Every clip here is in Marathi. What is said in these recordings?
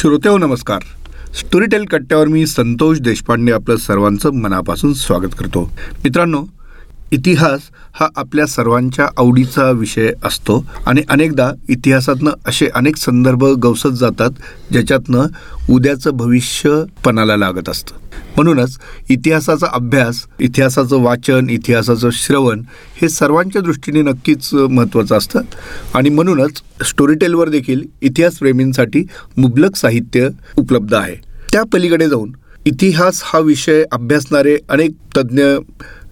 श्रोतेव नमस्कार. स्टोरीटेल कट्ट्यावर मी संतोष देशपांडे आपलं सर्वांचं मनापासून स्वागत करतो. मित्रांनो इतिहास हा आपल्या सर्वांच्या आवडीचा विषय असतो आणि अनेकदा इतिहासातनं असे अनेक संदर्भ गवसत जातात ज्याच्यातनं उद्याचं भविष्य पणाला लागत असतं. म्हणूनच इतिहासाचा अभ्यास इतिहासाचं वाचन इतिहासाचं श्रवण हे सर्वांच्या दृष्टीने नक्कीच महत्त्वाचं असतं. आणि म्हणूनच स्टोरीटेलवर देखील इतिहासप्रेमींसाठी मुबलक साहित्य उपलब्ध आहे. त्या पलीकडे जाऊन इतिहास हा विषय अभ्यासणारे अनेक तज्ज्ञ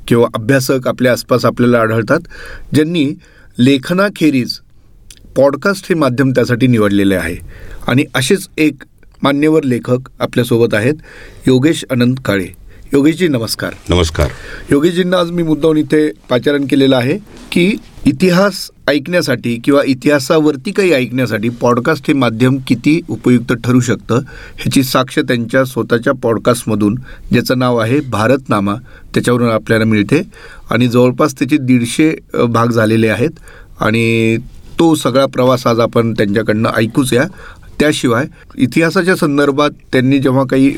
किंवा अभ्यासक आपल्या आसपास आपल्याला आढळतात ज्यांनी लेखनाखेरीज पॉडकास्ट हे माध्यम त्यासाठी निवडलेले आहे. आणि असेच एक मान्यवर लेखक आपल्यासोबत आहेत योगेश अनंत काळे. योगेशजी नमस्कार. नमस्कार. योगेशजींना आज मी मुद्दाहून इथे पाचारण केलेलं आहे की इतिहास ऐकण्यासाठी किंवा इतिहासावरती काही ऐकण्यासाठी पॉडकास्ट हे माध्यम किती उपयुक्त ठरू शकतं ह्याची साक्ष त्यांच्या स्वतःच्या पॉडकास्टमधून ज्याचं नाव आहे भारतनामा त्याच्यावरून आपल्याला मिळते. आणि जवळपास त्याचे दीडशे भाग झालेले आहेत. आणि तो सगळा प्रवास आज आपण त्यांच्याकडनं ऐकूच या. त्याशिवाय इतिहासाच्या संदर्भात त्यांनी जेव्हा काही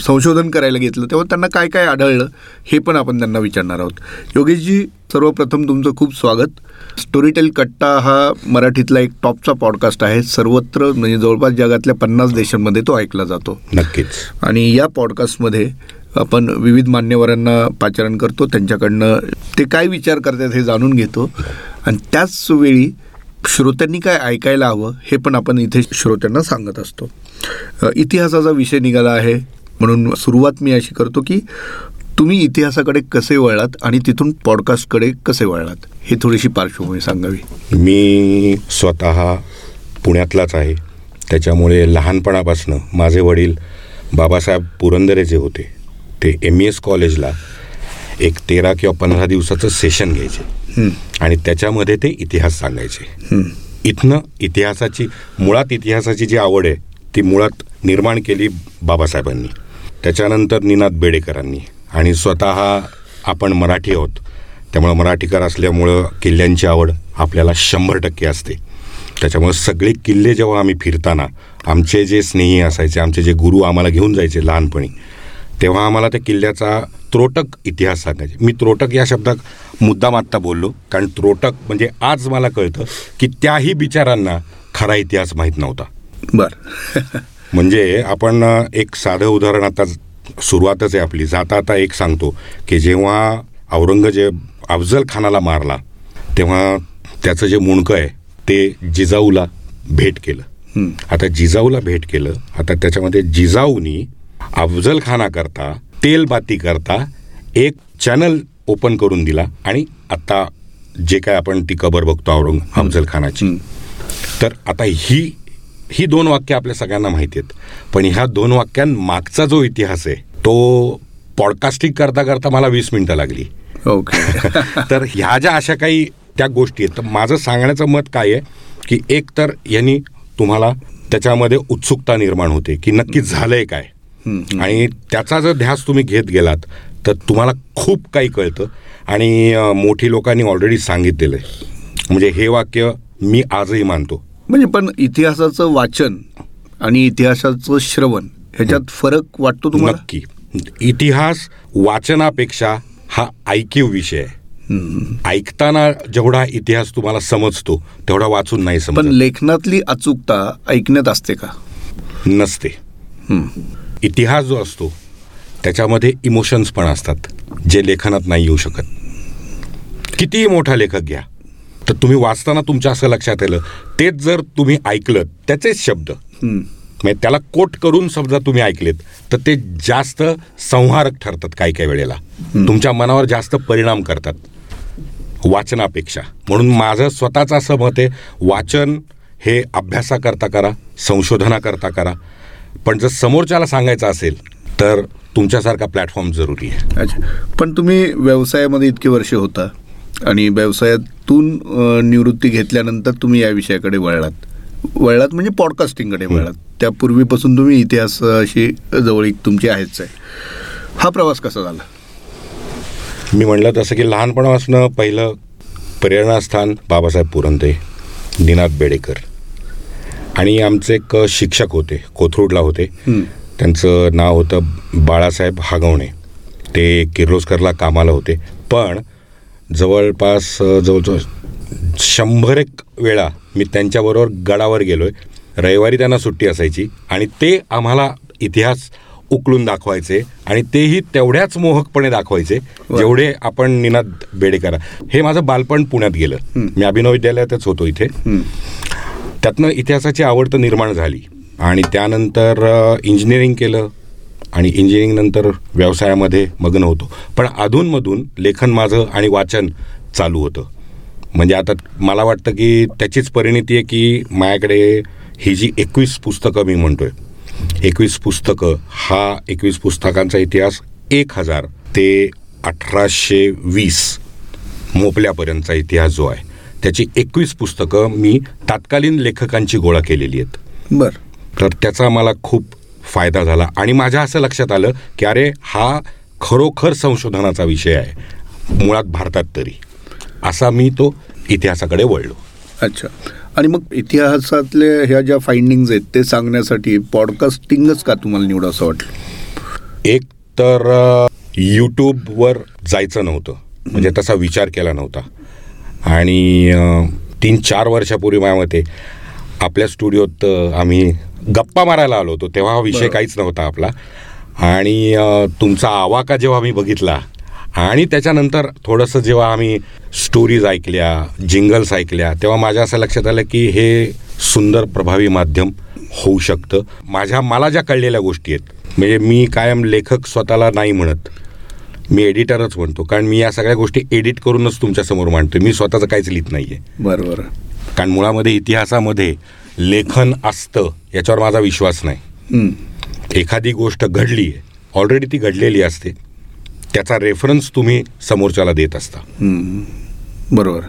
संशोधन करायला घेतलं तेव्हा त्यांना काय काय आढळलं हे पण आपण त्यांना विचारणार आहोत. योगेशजी सर्वप्रथम तुमचं खूप स्वागत. स्टोरीटेल कट्टा हा मराठीतला एक टॉपचा पॉडकास्ट आहे. सर्वत्र म्हणजे जवळपास जगातल्या पन्नास देशांमध्ये तो ऐकला जातो. नक्कीच. आणि या पॉडकास्टमध्ये आपण विविध मान्यवरांना पाचारण करतो. त्यांच्याकडनं ते काय विचार करतात हे जाणून घेतो. आणि त्याच वेळी श्रोत्यांनी काय ऐकायला हवं हे पण आपण इथे श्रोत्यांना सांगत असतो. इतिहासाचा विषय निघाला आहे. म्हणून सुरुवात मी अशी करतो की तुम्ही इतिहासाकडे कसे वळलात आणि तिथून पॉडकास्टकडे कसे वळलात? हे थोडीशी पार्श्वभूमी सांगावी. मी स्वतः पुण्यातलाच आहे. त्याच्यामुळे लहानपणापासून माझे वडील बाबासाहेब पुरंदरे जे होते. ते एम ई एस कॉलेजला एक तेरा किंवा पंधरा दिवसाचं सेशन घ्यायचे. आणि त्याच्यामध्ये ते इतिहास सांगायचे. इथनं इतिहासाची मुळात इतिहासाची जी आवड आहे ती मुळात निर्माण केली बाबासाहेबांनी. त्याच्यानंतर निनाद बेडेकरांनी. आणि स्वतः आपण मराठी आहोत. त्यामुळं मराठीकर असल्यामुळं किल्ल्यांची आवड आपल्याला शंभर टक्के असते. त्याच्यामुळं सगळे किल्ले जेव्हा आम्ही फिरताना आमचे जे स्नेही असायचे आमचे जे गुरु आम्हाला घेऊन जायचे लहानपणी तेव्हा आम्हाला त्या किल्ल्याचा त्रोटक इतिहास सांगायचे. मी त्रोटक या शब्दात मुद्दाम आत्ता बोललो कारण त्रोटक म्हणजे आज मला कळतं की त्याही बिचारांना खरा इतिहास माहीत नव्हता. बर. म्हणजे आपण एक साधं उदाहरण आता सुरुवातच आहे आपली. जाता आता एक सांगतो की जेव्हा औरंगजेब अफजल खानाला मारला तेव्हा त्याचं जे मुणकं आहे ते जिजाऊला भेट केलं. आता जिजाऊला भेट केलं आता त्याच्यामध्ये जिजाऊनी अफजल खानाकरता तेलबाती करता एक चॅनल ओपन करून दिला आणि आता जे काय आपण ती कबर बघतो औरंग अफजल खानाची. तर आता ही ही दोन वाक्य आपल्या सगळ्यांना माहिती आहेत. पण ह्या दोन वाक्यांमागचा जो इतिहास आहे तो पॉडकास्टिंग करता करता मला वीस मिनिटं लागली. ओके. तर ह्या ज्या अशा काही त्या गोष्टी आहेत तर माझं सांगण्याचं मत काय आहे की एक तर यांनी तुम्हाला त्याच्यामध्ये उत्सुकता निर्माण होते की नक्की झालंय काय. आणि त्याचा जर ध्यास तुम्ही घेत गेलात तर तुम्हाला खूप काही कळतं. आणि मोठी लोकांनी ऑलरेडी सांगितलेलं आहे. म्हणजे हे वाक्य मी आजही मानतो. म्हणजे पण इतिहासाचं वाचन आणि इतिहासाचं श्रवण ह्याच्यात फरक वाटतो तुम्हाला? नक्की. इतिहास वाचनापेक्षा हा ऐकीव विषय आहे. ऐकताना जेवढा इतिहास तुम्हाला समजतो तेवढा वाचून नाही पण समजत. लेखनातली अचूकता ऐकण्यात असते का? नसते. इतिहास जो असतो त्याच्यामध्ये इमोशन्स पण असतात जे लेखनात नाही येऊ शकत. कितीही मोठा लेखक घ्या तर तुम्ही वाचताना तुमच्या असं लक्षात आलं. तेच जर तुम्ही ऐकलं त्याचेच शब्द. म्हणजे त्याला कोट करून समजा तुम्ही ऐकलेत तर ते जास्त संहारक ठरतात काही काही वेळेला. तुमच्या मनावर जास्त परिणाम करतात वाचनापेक्षा. म्हणून माझं स्वतःचं असं मत आहे वाचन हे अभ्यासाकरता करा संशोधनाकरता करा पण जर समोरच्याला सांगायचं असेल तर तुमच्यासारखा प्लॅटफॉर्म जरुरी आहे. अच्छा. पण तुम्ही व्यवसायामध्ये इतके वर्ष होता आणि व्यवसायातून निवृत्ती घेतल्यानंतर तुम्ही या विषयाकडे वळलात. वळलात म्हणजे पॉडकास्टिंगकडे वळलात. त्यापूर्वीपासून तुम्ही इतिहासाशी जवळीक तुमची आहेच आहे. हा प्रवास कसा झाला? मी म्हणलं तसं की लहानपणापासून पहिलं प्रेरणास्थान बाबासाहेब पुरंदे निनाद बेडेकर. आणि आमचे एक शिक्षक होते कोथरूडला होते. त्यांचं नाव होतं बाळासाहेब हागवणे. ते किर्लोस्करला कामाला होते. पण जवळपास जवळजवळ शंभर एक वेळा मी त्यांच्याबरोबर गडावर गेलो आहे रविवारी त्यांना सुट्टी असायची आणि ते आम्हाला इतिहास उकलून दाखवायचे आणि तेही तेवढ्याच मोहकपणे दाखवायचे जेवढे आपण निनाद बेडेकर हे माझं बालपण पुण्यात गेलं. मी अभिनव विद्यालयातच होतो इथे. त्यातनं इतिहासाची आवड तर निर्माण झाली. आणि त्यानंतर इंजिनिअरिंग केलं. आणि इंजिनिअरिंग नंतर व्यवसायामध्ये मग्न होतो. पण अधूनमधून लेखन माझं आणि वाचन चालू होतं. म्हणजे आता मला वाटतं की त्याचीच परिणिती आहे की माझ्याकडे ही जी एकवीस पुस्तकं मी म्हणतोय एकवीस पुस्तकं हा एकवीस पुस्तकांचा इतिहास एक हजार ते अठराशे वीस मोपल्यापर्यंतचा इतिहास जो आहे त्याची एकवीस पुस्तकं मी तात्कालीन लेखकांची गोळा केलेली आहेत. बर. तर त्याचा मला खूप फायदा झाला. आणि माझ्या असं लक्षात आलं की अरे हा खरोखर संशोधनाचा विषय आहे. मुळात भारतात तरी. असा मी तो इतिहासाकडे वळलो. अच्छा. आणि मग इतिहासातले ह्या ज्या फाइंडिंग्ज आहेत ते सांगण्यासाठी पॉडकास्टिंगच का तुम्हाला निवड असं वाटलं? एक तर यूट्यूबवर जायचं नव्हतं. म्हणजे तसा विचार केला नव्हता. आणि तीन चार वर्षापूर्वी माझ्या मते आपल्या स्टुडिओत आम्ही गप्पा मारायला आलो होतो. तेव्हा हा विषय. काहीच नव्हता आपला. आणि तुमचा आवाका जेव्हा मी बघितला आणि त्याच्यानंतर थोडंसं जेव्हा आम्ही स्टोरीज ऐकल्या जिंगल्स ऐकल्या तेव्हा माझ्या असं लक्षात आलं की हे सुंदर प्रभावी माध्यम होऊ शकतं. माझ्या मला ज्या कळलेल्या गोष्टी आहेत म्हणजे मी कायम लेखक स्वतःला नाही म्हणत. मी एडिटरच म्हणतो कारण मी या सगळ्या गोष्टी एडिट करूनच तुमच्यासमोर मांडतो मी स्वतःचं काहीच लिहित नाही आहे बरं बरं कारण मुळामध्ये इतिहासामध्ये लेखन असतं याच्यावर माझा विश्वास नाही. एखादी गोष्ट घडली आहे ऑलरेडी ती घडलेली असते त्याचा रेफरन्स तुम्ही समोरच्याला देत असता. बरोबर.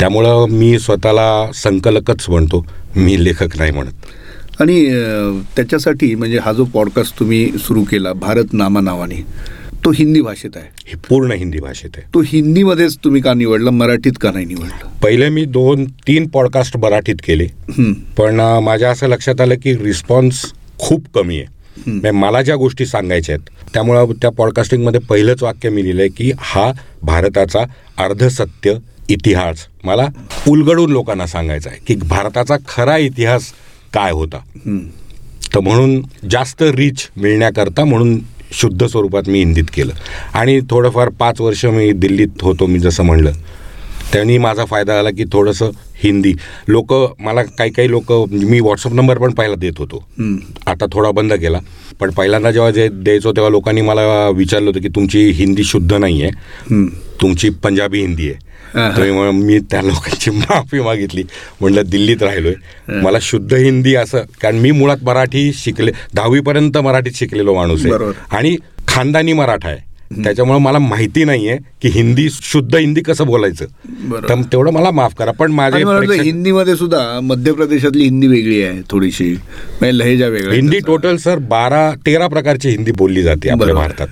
त्यामुळं मी स्वतःला संकलकच म्हणतो मी लेखक नाही म्हणत. आणि त्याच्यासाठी म्हणजे हा जो पॉडकास्ट तुम्ही सुरू केला भारत नामा नावाने तो हिंदी भाषेत आहे. हे पूर्ण हिंदी भाषेत आहे. तो हिंदीमध्येच तुम्ही का निवडला मराठीत का नाही निवडलं? पहिले मी दोन तीन पॉडकास्ट मराठीत केले. पण माझ्या असं लक्षात आलं की रिस्पॉन्स खूप कमी आहे. म्हणजे मला ज्या गोष्टी सांगायच्या आहेत त्यामुळं त्या पॉडकास्टिंगमध्ये पहिलंच वाक्य मी लिहिलं आहे की हा भारताचा अर्धसत्य इतिहास. मला उलगडून लोकांना सांगायचा आहे की भारताचा खरा इतिहास काय होता. तर म्हणून जास्त रीच मिळण्याकरता म्हणून शुद्ध स्वरूपात मी हिंदीत केलं. आणि थोडंफार पाच वर्ष मी दिल्लीत होतो मी जसं म्हणलं. त्यांनी माझा फायदा झाला की थोडंसं हिंदी. लोक मला काही काही लोक मी व्हॉट्सअप नंबर पण पहिला देत होतो. आता थोडा बंद केला. पण पहिल्यांदा जेव्हा जे द्यायचो तेव्हा लोकांनी मला विचारलं होतं की तुमची हिंदी शुद्ध नाही आहे. तुमची पंजाबी हिंदी आहे. मग मी त्या लोकांची माफी मागितली. म्हटलं दिल्लीत राहिलोय. मला शुद्ध हिंदी असं कारण मी मुळात मराठी शिकले दहावीपर्यंत मराठीत शिकलेलो माणूस आहे. आणि खानदानी मराठा आहे. त्याच्यामुळे मला माहिती नाहीये की हिंदी शुद्ध हिंदी कसं बोलायचं. तर तेवढं मला माफ करा पण माझे हिंदीमध्ये सुद्धा मध्य प्रदेशातली हिंदी वेगळी आहे थोडीशी. म्हणजे लहेजा वेगळा हिंदी. टोटल सर बारा तेरा प्रकारची हिंदी बोलली जाते आपल्या. भारतात.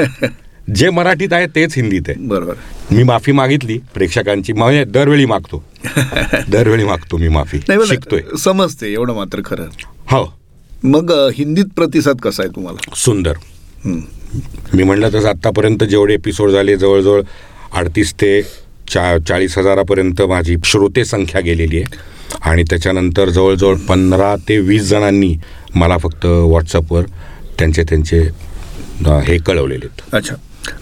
जे मराठीत आहे तेच हिंदीत आहे. बरोबर. मी माफी मागितली प्रेक्षकांची म्हणजे दरवेळी मागतो. दरवेळी मागतो मी माफी. शिकतोय. समजते एवढं मात्र खरं. हो. मग हिंदीत प्रतिसाद कसा आहे तुम्हाला? सुंदर. मी म्हणलं तसं आत्तापर्यंत जेवढे एपिसोड झाले जवळजवळ अडतीस ते चा चाळीस हजारापर्यंत माझी श्रोते संख्या गेलेली आहे. आणि त्याच्यानंतर जवळजवळ पंधरा ते वीस जणांनी मला फक्त व्हॉट्सअपवर त्यांचे त्यांचे हे कळवलेले आहेत. अच्छा.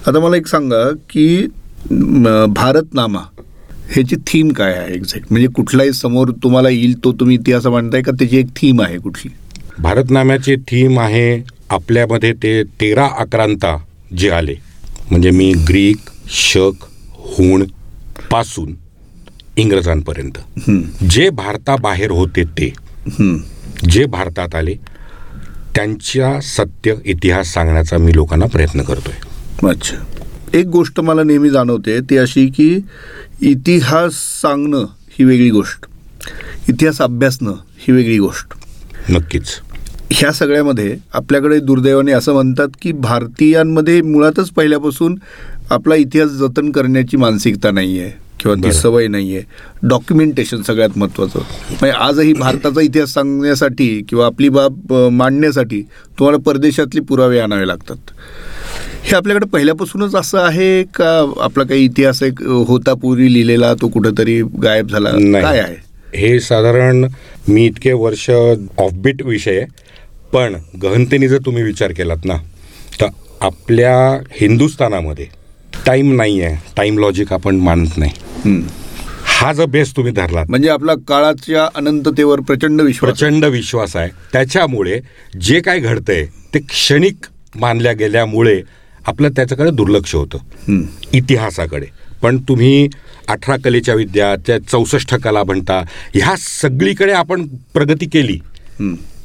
आता मला एक सांगा की भारतनामा ह्याची थीम काय आहे एक्झॅक्ट म्हणजे कुठलाही समोर तुम्हाला येईल तो तुम्ही इतिहास मांडताय का? त्याची एक थीम आहे कुठली? भारतनाम्याची थीम आहे आपल्यामध्ये ते तेरा आक्रांता जे आले. म्हणजे मी ग्रीक शक हुणपासून इंग्रजांपर्यंत. जे भारताबाहेर होते ते. जे भारतात आले त्यांच्या सत्य इतिहास सांगण्याचा मी लोकांना प्रयत्न करतोय. अच्छा. एक गोष्ट मला नेहमी जाणवते ती अशी की इतिहास सांगणं ही वेगळी गोष्ट. इतिहास अभ्यासणं ही वेगळी गोष्ट. नक्कीच. ह्या सगळ्यामध्ये आपल्याकडे दुर्दैवाने असं म्हणतात की भारतीयांमध्ये मुळातच पहिल्यापासून आपला इतिहास जतन करण्याची मानसिकता नाही आहे किंवा ती. सवय नाही आहे डॉक्युमेंटेशन सगळ्यात महत्त्वाचं. म्हणजे आजही भारताचा इतिहास सांगण्यासाठी किंवा आपली बाब मांडण्यासाठी तुम्हाला परदेशातली पुरावे आणावे लागतात. हे आपल्याकडे पहिल्यापासूनच असं आहे का आपला काही इतिहास एक होता पूर्वी लिहिलेला तो कुठेतरी गायब झाला? काय आहे? हे साधारण मी इतके वर्ष ऑफबीट विषय पण गहनतेने जर तुम्ही विचार केलात ना तर आपल्या हिंदुस्थानामध्ये टाईम नाही आहे टाईम लॉजिक आपण मानत नाही. हा जर बेस तुम्ही धरलात म्हणजे आपला काळाच्या अनंततेवर प्रचंड विश्वास. प्रचंड विश्वास आहे. त्याच्यामुळे जे काय घडतंय ते क्षणिक मानल्या गेल्यामुळे आपलं त्याच्याकडे दुर्लक्ष होतं. इतिहासाकडे. पण तुम्ही अठरा कलेच्या विद्या त्या चौसष्ट कला म्हणता ह्या सगळीकडे आपण प्रगती केली.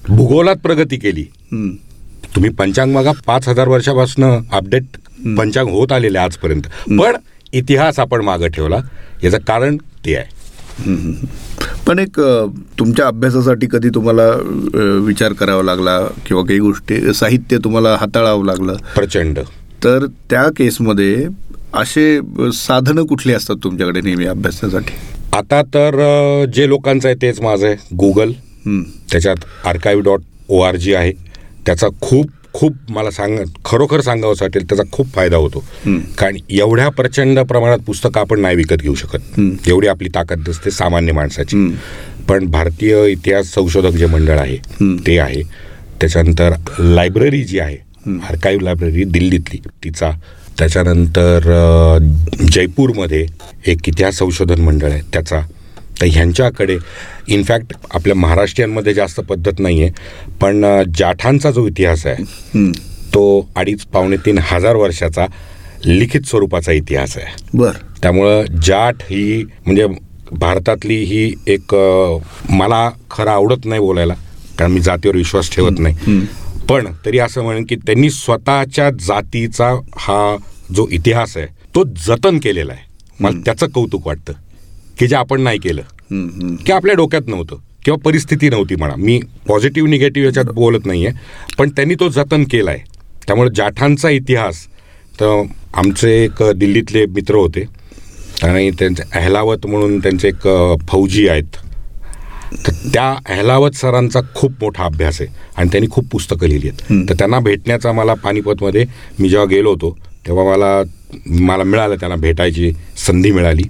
भूगोलात प्रगती केली. तुम्ही पंचांग बघा पाच हजार वर्षापासून अपडेट पंचांग होत आलेले आजपर्यंत. पण इतिहास आपण मागं ठेवला. याचं कारण ते आहे. पण एक तुमच्या अभ्यासासाठी कधी तुम्हाला विचार करावा लागला किंवा काही गोष्टी साहित्य तुम्हाला हाताळावं लागलं? प्रचंड. तर त्या केसमध्ये असे साधनं कुठली असतात तुमच्याकडे नेहमी अभ्यासासाठी आता तर जे लोकांचं आहे तेच माझं आहे गुगल. त्याच्यात archive dot O R G आहे त्याचा खूप खूप मला सांग खरोखर सांगावंच वाटेल त्याचा खूप फायदा होतो. कारण एवढ्या प्रचंड प्रमाणात पुस्तकं आपण नाही विकत घेऊ शकत. एवढी आपली ताकद नसते सामान्य माणसाची. पण भारतीय इतिहास संशोधक जे मंडळ आहे. ते आहे त्याच्यानंतर लायब्ररी जी आहे आर्काईव्ह लायब्ररी दिल्लीतली. तिचा. त्याच्यानंतर जयपूरमध्ये एक इतिहास संशोधन मंडळ आहे. त्याचा. तर ह्यांच्याकडे इनफॅक्ट आपल्या महाराष्ट्रीयांमध्ये जास्त पद्धत नाही आहे पण जाठांचा जो इतिहास आहे. तो अडीच पावणे तीन हजार वर्षाचा लिखित स्वरूपाचा इतिहास आहे. बर. त्यामुळं जाट ही म्हणजे भारतातली ही एक मला खरं आवडत नाही बोलायला कारण मी जातीवर विश्वास ठेवत नाही. पण तरी असं म्हणेन की त्यांनी स्वतःच्या जातीचा हा जो इतिहास आहे तो जतन केलेला आहे. मला त्याचं कौतुक वाटतं की जे आपण नाही केलं. की आपल्या डोक्यात नव्हतं किंवा परिस्थिती नव्हती म्हणा. मी पॉझिटिव्ह निगेटिव्ह याच्यात बोलत नाही आहे पण त्यांनी तो जतन केला आहे त्यामुळे जाठांचा इतिहास तर आमचे एक दिल्लीतले मित्र होते आणि त्यांचे अहलावत म्हणून त्यांचे एक फौजी आहेत. त्या अहलावत सरांचा खूप मोठा अभ्यास आहे. आणि त्यांनी खूप पुस्तकं लिहिली आहेत. तर त्यांना भेटण्याचा मला पानिपतमध्ये मी जेव्हा गेलो होतो तेव्हा मला मला मिळालं त्यांना भेटायची संधी मिळाली.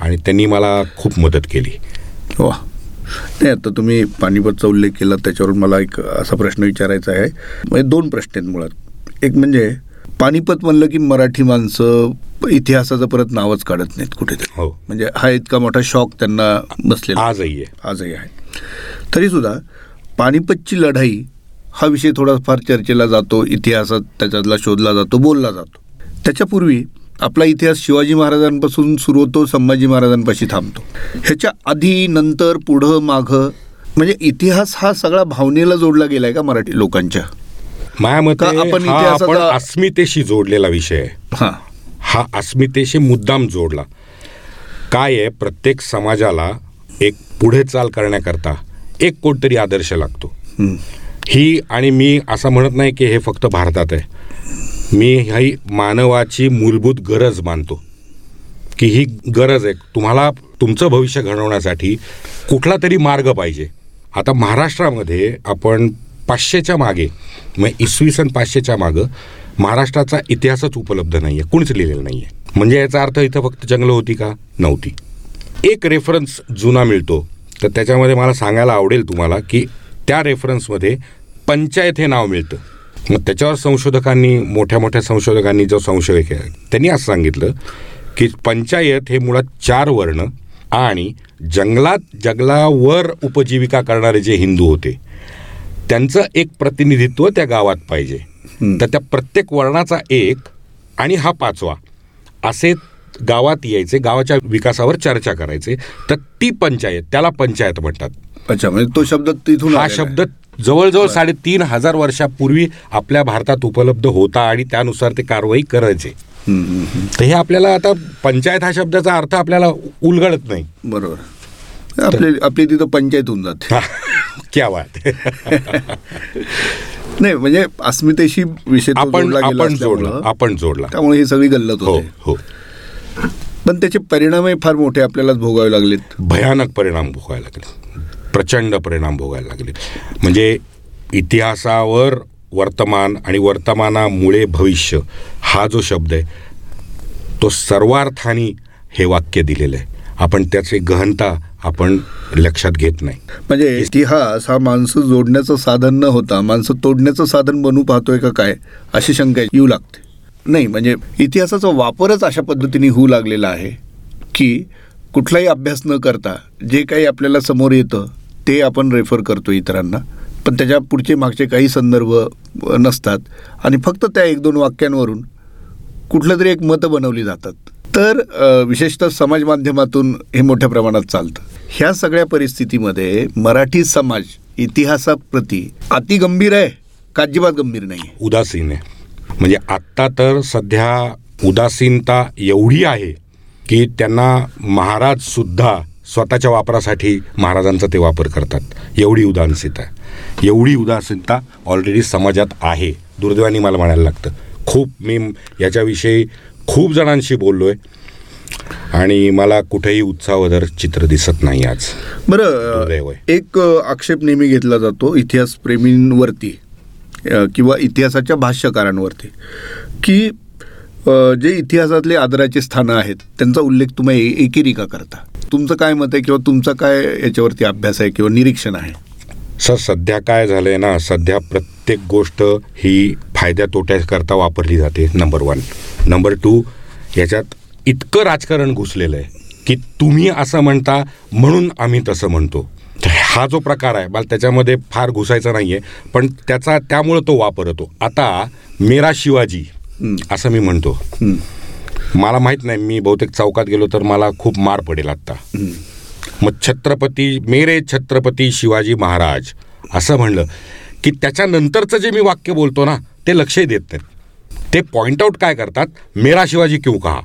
आणि त्यांनी मला खूप मदत केली. वा. नाही आता तुम्ही पानिपतचा उल्लेख केला त्याच्यावरून मला एक असा प्रश्न विचारायचा आहे. म्हणजे दोन प्रश्न आहेत मुळात. एक म्हणजे पानिपत म्हणलं की मराठी माणसं इतिहासाचं परत नावच काढत नाहीत कुठेतरी. हो. म्हणजे हा इतका मोठा शॉक त्यांना बसलेला आजही आहे. आजही आहे. तरीसुद्धा पानिपतची लढाई हा विषय थोडाफार चर्चेला जातो इतिहासात त्याच्यातला शोधला जातो बोलला जातो. त्याच्यापूर्वी आपला इतिहास शिवाजी महाराजांपासून सुरू होतो संभाजी महाराजांपाशी थांबतो. ह्याच्या आधी नंतर पुढं मागं म्हणजे इतिहास हा सगळा भावनेला जोडला गेलाय का मराठी लोकांच्या? माझ्या मते आपण आपण अस्मितेशी जोडलेला विषय आहे. हां. अस्मितेशी मुद्दाम जोडला. काय आहे प्रत्येक समाजाला एक पुढे चाल करण्याकरता एक कोणतरी आदर्श लागतो. हं. ही आणि मी असं म्हणत नाही की हे फक्त भारतात आहे. मी ही मानवाची मूलभूत गरज मानतो. की ही गरज आहे. तुम्हाला तुमचं भविष्य घडवण्यासाठी कुठला तरी मार्ग पाहिजे. आता महाराष्ट्रामध्ये आपण पाचशेच्या मागे मग इसवी सन पाचशेच्या मागं महाराष्ट्राचा इतिहासच उपलब्ध नाही आहे कुणीच लिहिलेलं नाही आहे म्हणजे याचा अर्थ इथं फक्त जंगलं होती का? नव्हती. एक रेफरन्स जुना मिळतो तर त्याच्यामध्ये मला सांगायला आवडेल तुम्हाला की त्या रेफरन्समध्ये पंचायत हे नाव मिळतं. मग त्याच्यावर संशोधकांनी मोठ्या मोठ्या संशोधकांनी जो संशय केला त्यांनी असं सांगितलं की पंचायत हे मुळात चार वर्ण आणि जंगलात जंगलावर उपजीविका करणारे जे हिंदू होते त्यांचं एक प्रतिनिधित्व त्या गावात पाहिजे. तर त्या प्रत्येक वर्णाचा एक आणि हा पाचवा. असे गावात यायचे गावाच्या विकासावर चर्चा करायचे. तर ती पंचायत त्याला पंचायत म्हणतात. अच्छा म्हणजे तो शब्द तिथून हा. शब्द जवळजवळ साडेतीन हजार वर्षापूर्वी आपल्या भारतात उपलब्ध होता आणि त्यानुसार ते कारवाई करायचे. तर हे आपल्याला आता पंचायत हा शब्दाचा अर्थ आपल्याला उलगडत नाही. बरोबर. आपली आपली तिथं पंचायत होऊन जाते. क्या बात. नाही म्हणजे अस्मितेशी विषय आपण आपण जोडला आपण जोडला. त्यामुळे ही सगळी गल्लत हो होते. हो पण त्याचे परिणामही फार मोठे आपल्यालाच भोगावे लागलेत. भयानक परिणाम भोगायला लागले. प्रचंड परिणाम भोगायला लागले. म्हणजे इतिहासावर वर्तमान आणि वर्तमानामुळे भविष्य हा जो शब्द आहे तो सर्वार्थाने हे वाक्य दिलेलं आहे. आपण त्याची गहनता आपण लक्षात घेत नाही. म्हणजे इतिहास हा माणसं जोडण्याचं साधन न होता माणसं तोडण्याचं साधन बनू पाहतोय का काय अशी शंका येऊ लागते. नाही म्हणजे इतिहासाचा वापरच अशा पद्धतीने होऊ लागलेला आहे की कुठलाही अभ्यास न करता जे काही आपल्याला समोर येतं ते आपण रेफर करतो इतरांना. पण त्याच्या पुढचे मागचे काही संदर्भ नसतात. आणि फक्त त्या एक दोन वाक्यांवरून कुठलं तरी एक मतं बनवली जातात. तर विशेषतः समाज माध्यमातून हे मोठ्या प्रमाणात चालतं. ह्या सगळ्या परिस्थितीमध्ये मराठी समाज इतिहासाप्रती अति गंभीर आहे का अजिबात गंभीर नाही आहे? उदासीन आहे. म्हणजे आत्ता तर सध्या उदासीनता एवढी आहे की त्यांना महाराज सुद्धा स्वतःच्या वापरासाठी महाराजांचा ते वापर करतात. एवढी उदासीनता एवढी उदासीनता ऑलरेडी समाजात आहे. दुर्दैवाने मला म्हणायला लागतं. खूप मी याच्याविषयी खूप जणांशी बोललो आहे आणि मला कुठेही उत्साहवदर चित्र दिसत नाही आज. बरं आहे. एक आक्षेप नेहमी घेतला जातो इतिहासप्रेमींवरती किंवा इतिहासाच्या भाष्यकारांवरती की जे इतिहासातले आदराचे स्थानं आहेत त्यांचा उल्लेख तुम्ही एकेरी का करता? तुमचं काय मत आहे किंवा तुमचा काय याच्यावरती अभ्यास आहे किंवा निरीक्षण आहे? सर सध्या काय झालंय ना सध्या प्रत्येक गोष्ट ही फायद्या तोट्याकरता वापरली जाते नंबर वन नंबर टू याच्यात इतकं राजकारण घुसलेलं आहे की तुम्ही असं म्हणता म्हणून आम्ही तसं म्हणतो. हा जो प्रकार आहे मला त्याच्यामध्ये फार घुसायचं नाही आहे पण त्याचा त्यामुळं तो वापर होतो. आता मेरा शिवाजी असं मी म्हणतो. मला माहीत नाही मी बहुतेक चौकात गेलो तर मला खूप मार पडेल आत्ता. मग छत्रपती मेरे छत्रपती शिवाजी महाराज असं म्हणलं. की त्याच्यानंतरचं जे मी वाक्य बोलतो ना ते लक्षही देत नाहीत. ते पॉइंट आउट काय करतात? मेरा शिवाजी क्यों कहा.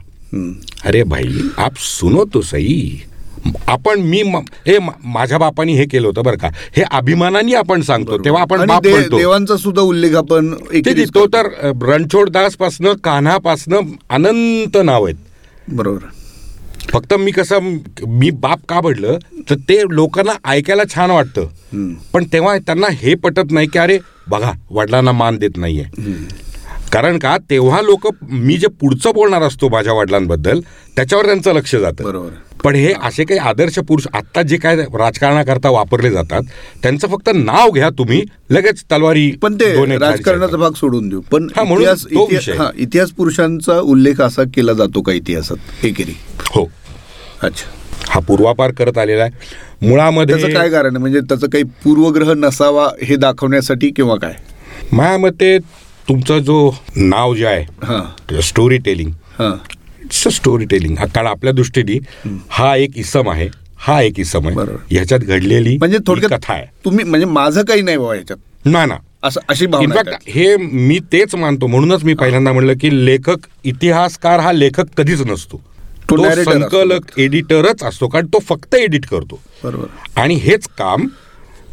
अरे भाई आप सुनो तो सही. आपण मी हे माझ्या बापानी हे केलं होतं बरं का. हे अभिमानाने आपण सांगतो तेव्हा आपण देवांचा सुद्धा उल्लेख आपण ते तर रणछोडदास पासनं कान्हापासनं अनंत नाव आहेत. बरोबर. फक्त मी कसं मी बाप का पडलं तर ते लोकांना ऐकायला छान वाटतं. पण तेव्हा त्यांना हे पटत नाही की अरे बघा वडिलांना मान देत नाहीये. कारण का? तेव्हा लोक मी जे पुढचं बोलणार असतो माझ्या वडिलांबद्दल त्याच्यावर त्यांचं लक्ष जातं. बरोबर. पण हे असे काही आदर्श पुरुष आत्ता जे काय राजकारणाकरता वापरले जातात त्यांचं फक्त नाव घ्या तुम्ही लगेच तलवारी पण ते राजकारणाचा. भाग सोडून देऊ. पण इतिहास इतिहास पुरुषांचा उल्लेख असा केला जातो का इतिहासात एकेरी? हो. अच्छा. हा पूर्वापार करत आलेला आहे. मुळामध्ये त्याचं काय कारण म्हणजे त्याचं काही पूर्वग्रह नसावा हे दाखवण्यासाठी किंवा काय? माझ्या मते तुमचं जो नाव जे आहे हां. Story telling it's a story telling कारण आपल्या दृष्टीने हा एक इसम आहे. हा एक इसम आहे. ह्याच्यात घडलेली म्हणजे थोडक्यात कथा आहे. तुम्ही म्हणजे माझं काही नाही बाबा याच्यात. ना ना. असं अशी इनफॅक्ट हे मी तेच मानतो. म्हणूनच मी पहिल्यांदा म्हणलं की लेखक इतिहासकार हा लेखक कधीच नसतो. तो. संकलक एडिटरच असतो कारण तो फक्त एडिट करतो. बरोबर आणि हेच काम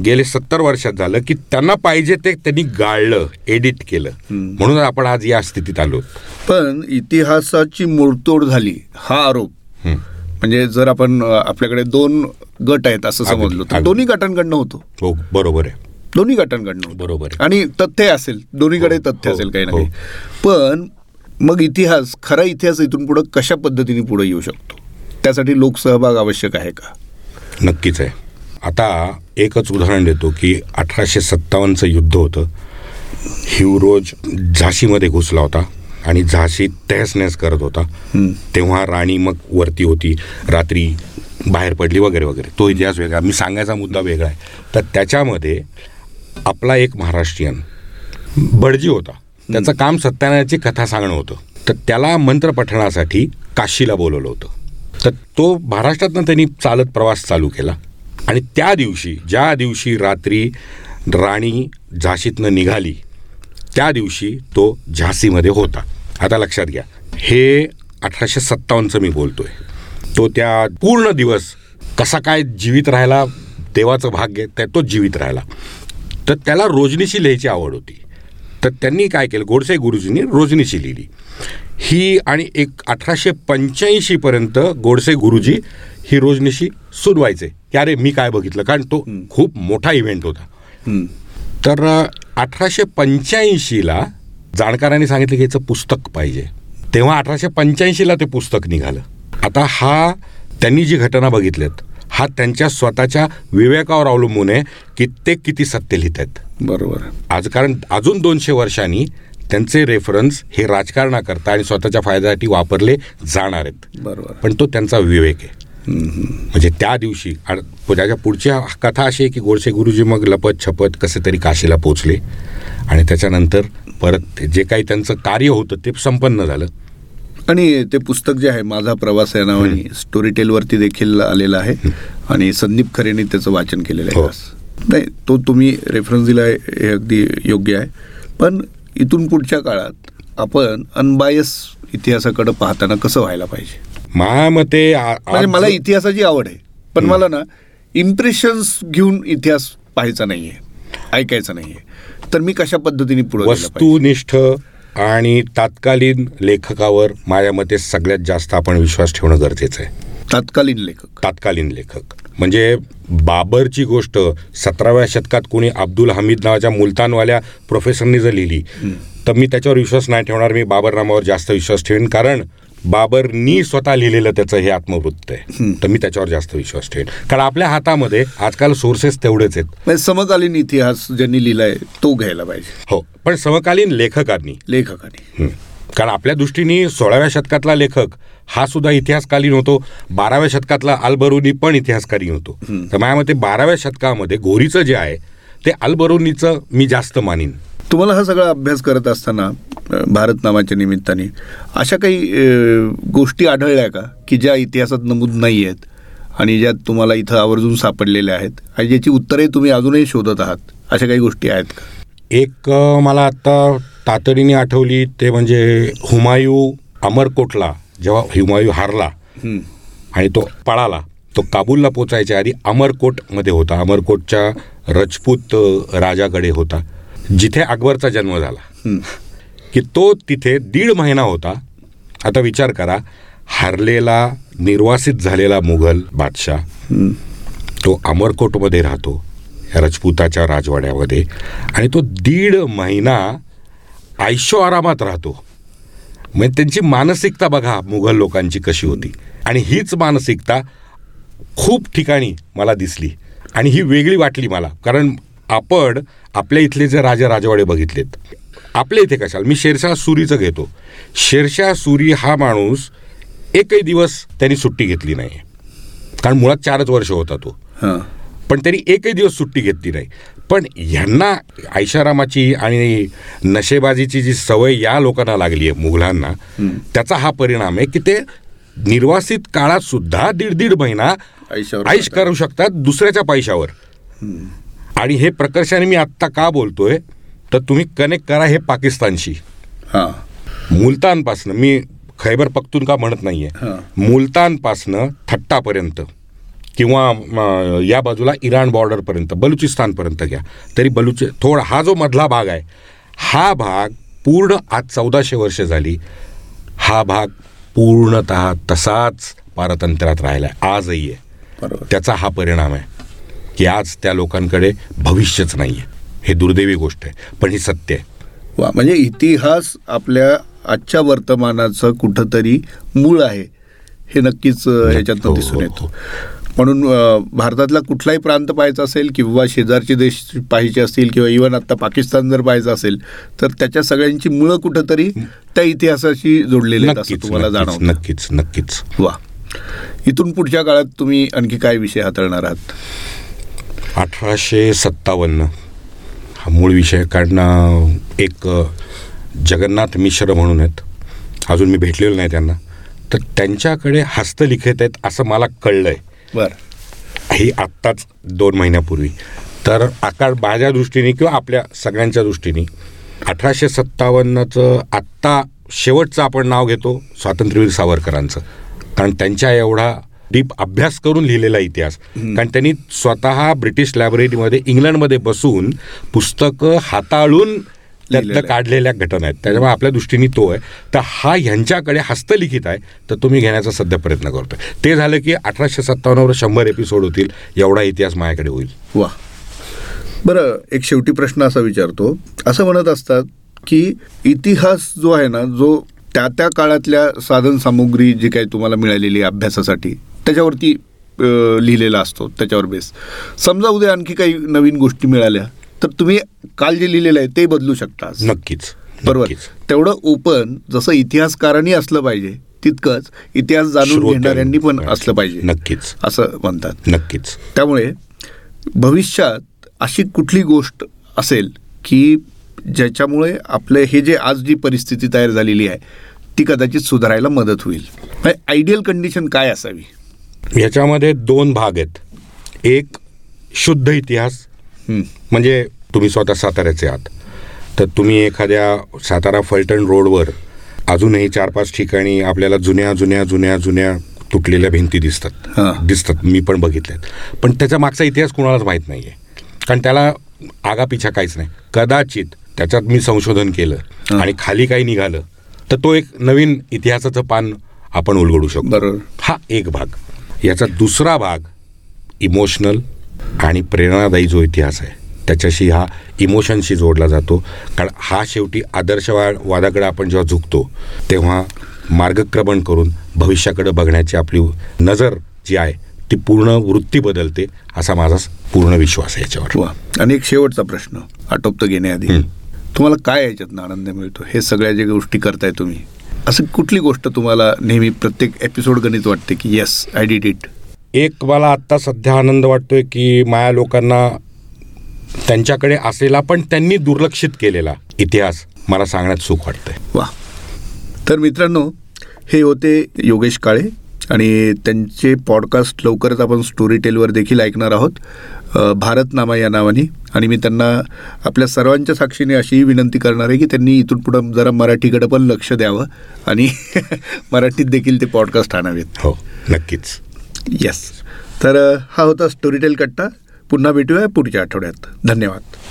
गेले सत्तर वर्षात झालं की त्यांना पाहिजे ते त्यांनी गाळलं एडिट केलं म्हणून आपण आज या स्थितीत आलो पण इतिहासाची मोडतोड झाली हा आरोप हं. म्हणजे जर आपण आपल्याकडे दोन गट आहेत असं समजलं तर अगदी. दोन्ही गटांकडनं होतो हो बरोबर आहे दोन्ही गटांकडनं. बरोबर आहे आणि तथ्य असेल दोन्हीकडे हो, तथ्य हो, असेल काही ना हो. काही पण मग इतिहास खरा इतिहास इथून पुढे कशा पद्धतीने पुढे येऊ शकतो? त्यासाठी लोकसहभाग आवश्यक आहे का? नक्कीच आहे. आता एकच उदाहरण देतो की अठराशे सत्तावन्नचं युद्ध होतं. हिवरोज झाशीमध्ये घुसला होता आणि झाशी तहस नहस करत होता. तेव्हा राणी मग वरती होती. रात्री बाहेर पडली वगैरे वगैरे. तो इतिहास वेगळा मी सांगायचा मुद्दा वेगळा आहे. तर त्याच्यामध्ये आपला एक महाराष्ट्रीयन बडजी होता. त्याचं काम सत्यानारायणाची कथा सांगणं होतं. तर त्याला मंत्र पठणासाठी काशीला बोलवलं होतं. तर तो महाराष्ट्रातनं त्यांनी चालत प्रवास चालू केला. आणि त्या दिवशी ज्या दिवशी रात्री राणी झाशीतनं निघाली त्या दिवशी तो झाशीमध्ये होता. आता लक्षात घ्या हे अठराशे सत्तावन्नचं मी बोलतोय. तो त्या पूर्ण दिवस कसा काय जीवित राहिला देवाचं भाग्य त्या तो जीवित राहिला. तर त्याला रोजनीशी लिहायची आवड होती. तर त्यांनी काय केलं? गोडसे गुरुजींनी रोजनीशी लिहिली ही आणि एक अठराशे पंच्याऐंशीपर्यंत गोडसे गुरुजी ही रोजनिशी सुनवायचे की अरे मी काय बघितलं? कारण तो खूप मोठा इव्हेंट होता. तर अठराशे पंच्याऐंशीला जाणकारांनी सांगितलं की याचं पुस्तक पाहिजे. तेव्हा अठराशे पंच्याऐंशीला ते पुस्तक निघालं. आता हा त्यांनी जी घटना बघितल्यात हा त्यांच्या स्वतःच्या विवेकावर अवलंबून आहे की ते किती सत्य लिहित आहेत बरोबर. आज कारण अजून दोनशे वर्षांनी त्यांचे रेफरन्स हे राजकारणाकरता आणि स्वतःच्या फायद्यासाठी वापरले जाणार आहेत. बरोबर. पण तो त्यांचा विवेक आहे. म्हणजे त्या दिवशी आणि त्याच्या पुढची कथा अशी आहे की गोडसे गुरुजी मग लपत छपत कसे तरी काशीला पोचले. आणि त्याच्यानंतर परत जे काही त्यांचं कार्य होतं ते संपन्न झालं. आणि ते पुस्तक जे आहे माझा प्रवास या नावाने स्टोरी टेलवरती देखील आलेलं आहे. आणि संदीप खरेने त्याचं वाचन केलेलं आहे. हो. नाही तो तुम्ही रेफरन्स दिला हे अगदी योग्य आहे. पण इथून पुढच्या काळात आपण अनबायस इतिहासाकडे पाहताना कसं व्हायला पाहिजे? माझ्या मते आ- म्हणजे मला इतिहासाची आवड आहे पण मला ना इम्प्रेशन्स घेऊन इतिहास पाहायचा नाहीये ऐकायचा नाहीये. तर मी कशा पद्धतीने पुढे वस्तुनिष्ठ आणि तात्कालीन लेखकावर माझ्या मते सगळ्यात जास्त आपण विश्वास ठेवणं गरजेचं आहे. तात्कालीन लेखक. तात्कालीन लेखक. म्हणजे बाबरची गोष्ट सतराव्या शतकात कोणी अब्दुल हमीद नावाच्या मुलतानवाल्या प्रोफेसरनी जर लिहिली तर मी त्याच्यावर विश्वास नाही ठेवणार मी बाबर नामावर जास्त विश्वास ठेवेन. कारण बाबरनी स्वतः लिहिलेलं त्याचं हे आत्मवृत्त आहे. तर मी त्याच्यावर जास्त विश्वास ठेवेन. कारण आपल्या हातामध्ये आजकाल सोर्सेस तेवढेच आहेत. म्हणजे समकालीन इतिहास ज्यांनी लिहिलाय तो घ्यायला पाहिजे. हो पण समकालीन लेखकांनी. लेखकाने. कारण आपल्या दृष्टीने सोळाव्या शतकातला लेखक हा सुद्धा इतिहासकालीन होतो. बाराव्या शतकातला अल्बरुनी पण इतिहासकालीन होतो. तर माझ्या मते बाराव्या शतकामध्ये गोरीचं जे आहे ते अल्बरुनीचं मी जास्त मानीन. तुम्हाला हा सगळा अभ्यास करत असताना अ, भारतनामाच्या निमित्ताने अशा काही गोष्टी आढळल्या का? की ज्या इतिहासात नमूद नाही आहेत आणि ज्या तुम्हाला इथं आवर्जून सापडलेल्या आहेत आणि ज्याची उत्तरे तुम्ही अजूनही शोधत आहात अशा काही गोष्टी आहेत का? एक मला आत्ता तातडीने आठवली ते म्हणजे हुमायूं अमरकोटला जेव्हा हुमायूं हारला. आणि तो पळाला तो काबूलला पोचायच्या आधी अमरकोटमध्ये होता. अमरकोटच्या रजपूत राजाकडे होता. जिथे अकबरचा जन्म झाला. की तो तिथे दीड महिना होता. आता विचार करा हारलेला निर्वासित झालेला मुघल बादशाह. तो अमरकोटमध्ये राहतो या राजपुताच्या राजवाड्यामध्ये. आणि तो दीड महिना आयशो आरामात राहतो. म्हणजे त्यांची मानसिकता बघा मुघल लोकांची कशी होती. आणि हीच मानसिकता खूप ठिकाणी मला दिसली. आणि ही वेगळी वाटली मला. कारण आपण आपल्या इथले जे राजा राजवाडे बघितलेत. आपल्या इथे कशाला? मी शेरशाह सुरीचं घेतो. शेरशाह सुरी हा माणूस एकही दिवस त्यांनी सुट्टी घेतली नाही. कारण मुळात चारच वर्ष होता तो. पण त्यांनी एकही दिवस सुट्टी घेतली नाही. पण ह्यांना ऐशारामाची आणि नशेबाजीची जी सवय या लोकांना लागली आहे मुघलांना त्याचा हा परिणाम आहे की ते निर्वासित काळात सुद्धा दीड दीड महिना आयुष करू शकतात दुसऱ्याच्या पैशावर. आणि हे प्रकर्षाने मी आत्ता का बोलतोय तर तुम्ही कनेक्ट करा हे पाकिस्तानशी. हां. मुलतानपासनं मी खैबर पख्तूनका म्हणत नाहीये हां. मुलतानपासनं थट्टापर्यंत किंवा या बाजूला इराण बॉर्डरपर्यंत बलुचिस्तानपर्यंत घ्या. तरी बलुच थोडा हा जो मधला भाग आहे हा भाग पूर्ण आज चौदाशे वर्ष झाली हा भाग पूर्णत तसाच पारतंत्र्यात राहिला आहे आजही आहे. त्याचा हा परिणाम आहे. की आज त्या लोकांकडे भविष्यच नाही आहे हे दुर्दैवी गोष्ट आहे पण ही सत्य आहे. वा म्हणजे इतिहास आपल्या आजच्या वर्तमानाचं कुठंतरी मूळ आहे हे नक्कीच अ, ह्याच्यातनं हो, दिसून हो, येतो. म्हणून अ, भारतातला कुठलाही प्रांत पाहायचा असेल किंवा शेजारचे देश पाहायचे असतील किंवा इव्हन आता पाकिस्तान जर पाहायचं असेल तर त्याच्या सगळ्यांची मुळं कुठंतरी त्या इतिहासाशी जोडलेली आहेत असं तुम्हाला जाणवतं. नक्कीच नक्कीच. वा. इथून पुढच्या काळात तुम्ही आणखी काय विषय हाताळणार आहात? अठराशे सत्तावन्न. हा मूळ विषय कारण एक जगन्नाथ मिश्र म्हणून आहेत. अजून मी भेटलेलो नाही त्यांना. तर त्यांच्याकडे हस्तलिखित आहेत असं मला कळलंय. बरं. ही आत्ताच दोन महिन्यापूर्वी. तर आकार माझ्या दृष्टीने किंवा आपल्या सगळ्यांच्या दृष्टीने अठराशे सत्तावन्नचं आत्ता शेवटचं आपण नाव घेतो स्वातंत्र्यवीर सावरकरांचं. कारण त्यांच्या एवढा डीप अभ्यास करून लिहिलेला इतिहास. कारण त्यांनी स्वतः ब्रिटिश लायब्ररीमध्ये इंग्लंडमध्ये बसून पुस्तकं हाताळून त्यातलं. काढलेल्या घटना आहेत. त्याच्यामुळे आपल्या दृष्टीने तो आहे. तर हा ह्यांच्याकडे हस्तलिखित आहे. तर तुम्ही घेण्याचा सध्या प्रयत्न करतोय. ते झालं की अठराशे सत्तावन्नवर शंभर एपिसोड होतील. एवढा इतिहास माझ्याकडे होईल. वा. बरं एक शेवटी प्रश्न असा विचारतो. असं म्हणत असतात की इतिहास जो आहे ना जो त्या त्या काळातल्या साधन सामुग्री जी काही तुम्हाला मिळालेली आहे अभ्यासासाठी त्याच्यावरती लिहिलेला असतो त्याच्यावर बेस समजा उद्या आणखी काही नवीन गोष्टी मिळाल्या तर तुम्ही काल जे लिहिलेलं आहे ते बदलू शकता. नक्कीच बरोबर. तेवढं ओपन जसं इतिहासकारांनी असलं पाहिजे तितकंच इतिहास जाणून. घेणाऱ्यांनी पण असलं पाहिजे नक्कीच. असं म्हणतात. नक्कीच. त्यामुळे भविष्यात अशी कुठली गोष्ट असेल की ज्याच्यामुळे आपले हे जे आज जी परिस्थिती तयार झालेली आहे ती कदाचित सुधारायला मदत होईल. आयडियल कंडिशन काय असावी? याच्यामध्ये दोन भाग आहेत. एक शुद्ध इतिहास म्हणजे तुम्ही स्वतः साताऱ्याचे आहात. तर तुम्ही एखाद्या सातारा फलटण रोडवर अजूनही चार पाच ठिकाणी आपल्याला जुन्या जुन्या जुन्या जुन्या तुटलेल्या भिंती दिसतात. दिसतात. मी पण बघितल्यात पण त्याच्या मागचा इतिहास कुणालाच माहीत नाही आहे कारण त्याला आगापिछा काहीच नाही. कदाचित त्याच्यात मी संशोधन केलं. आणि खाली काही निघालं तर तो एक नवीन इतिहासाचं पान आपण उलगडू शकतो. बरोबर. हा एक भाग. याचा दुसरा भाग इमोशनल आणि प्रेरणादायी जो इतिहास आहे त्याच्याशी हा इमोशनशी जोडला जातो. कारण हा शेवटी आदर्शवाद वादाकडे आपण जेव्हा झुकतो तेव्हा मार्गक्रमण करून भविष्याकडे बघण्याची आपली नजर जी आहे ती पूर्ण वृत्ती बदलते असा माझा पूर्ण विश्वास आहे याच्यावर. आणि एक शेवटचा प्रश्न आटोपतं घेण्याआधी. तुम्हाला काय याच्यातनं आनंद मिळतो? हे सगळ्या ज्या गोष्टी करताय तुम्ही असं कुठली गोष्ट तुम्हाला नेहमी प्रत्येक एपिसोड गणित वाटते की येस आय डिड इट एक मला आत्ता सध्या आनंद वाटतोय की माया लोकांना त्यांच्याकडे असलेला पण त्यांनी दुर्लक्षित केलेला इतिहास मला सांगण्यात सुख वाटतंय. वा तर मित्रांनो हे होते योगेश काळे आणि त्यांचे पॉडकास्ट लवकरच आपण स्टोरी टेलवर देखील ऐकणार आहोत. भारतनामा या नावाने. आणि मी त्यांना आपल्या सर्वांच्या साक्षीने अशीही विनंती करणार आहे की त्यांनी इथून पुढं जरा मराठीकडे पण लक्ष द्यावं. आणि मराठीत देखील ते पॉडकास्ट आणावेत. हो नक्कीच. येस तर हा होता स्टोरीटेल कट्टा. पुन्हा भेटूया पुढच्या आठवड्यात. धन्यवाद.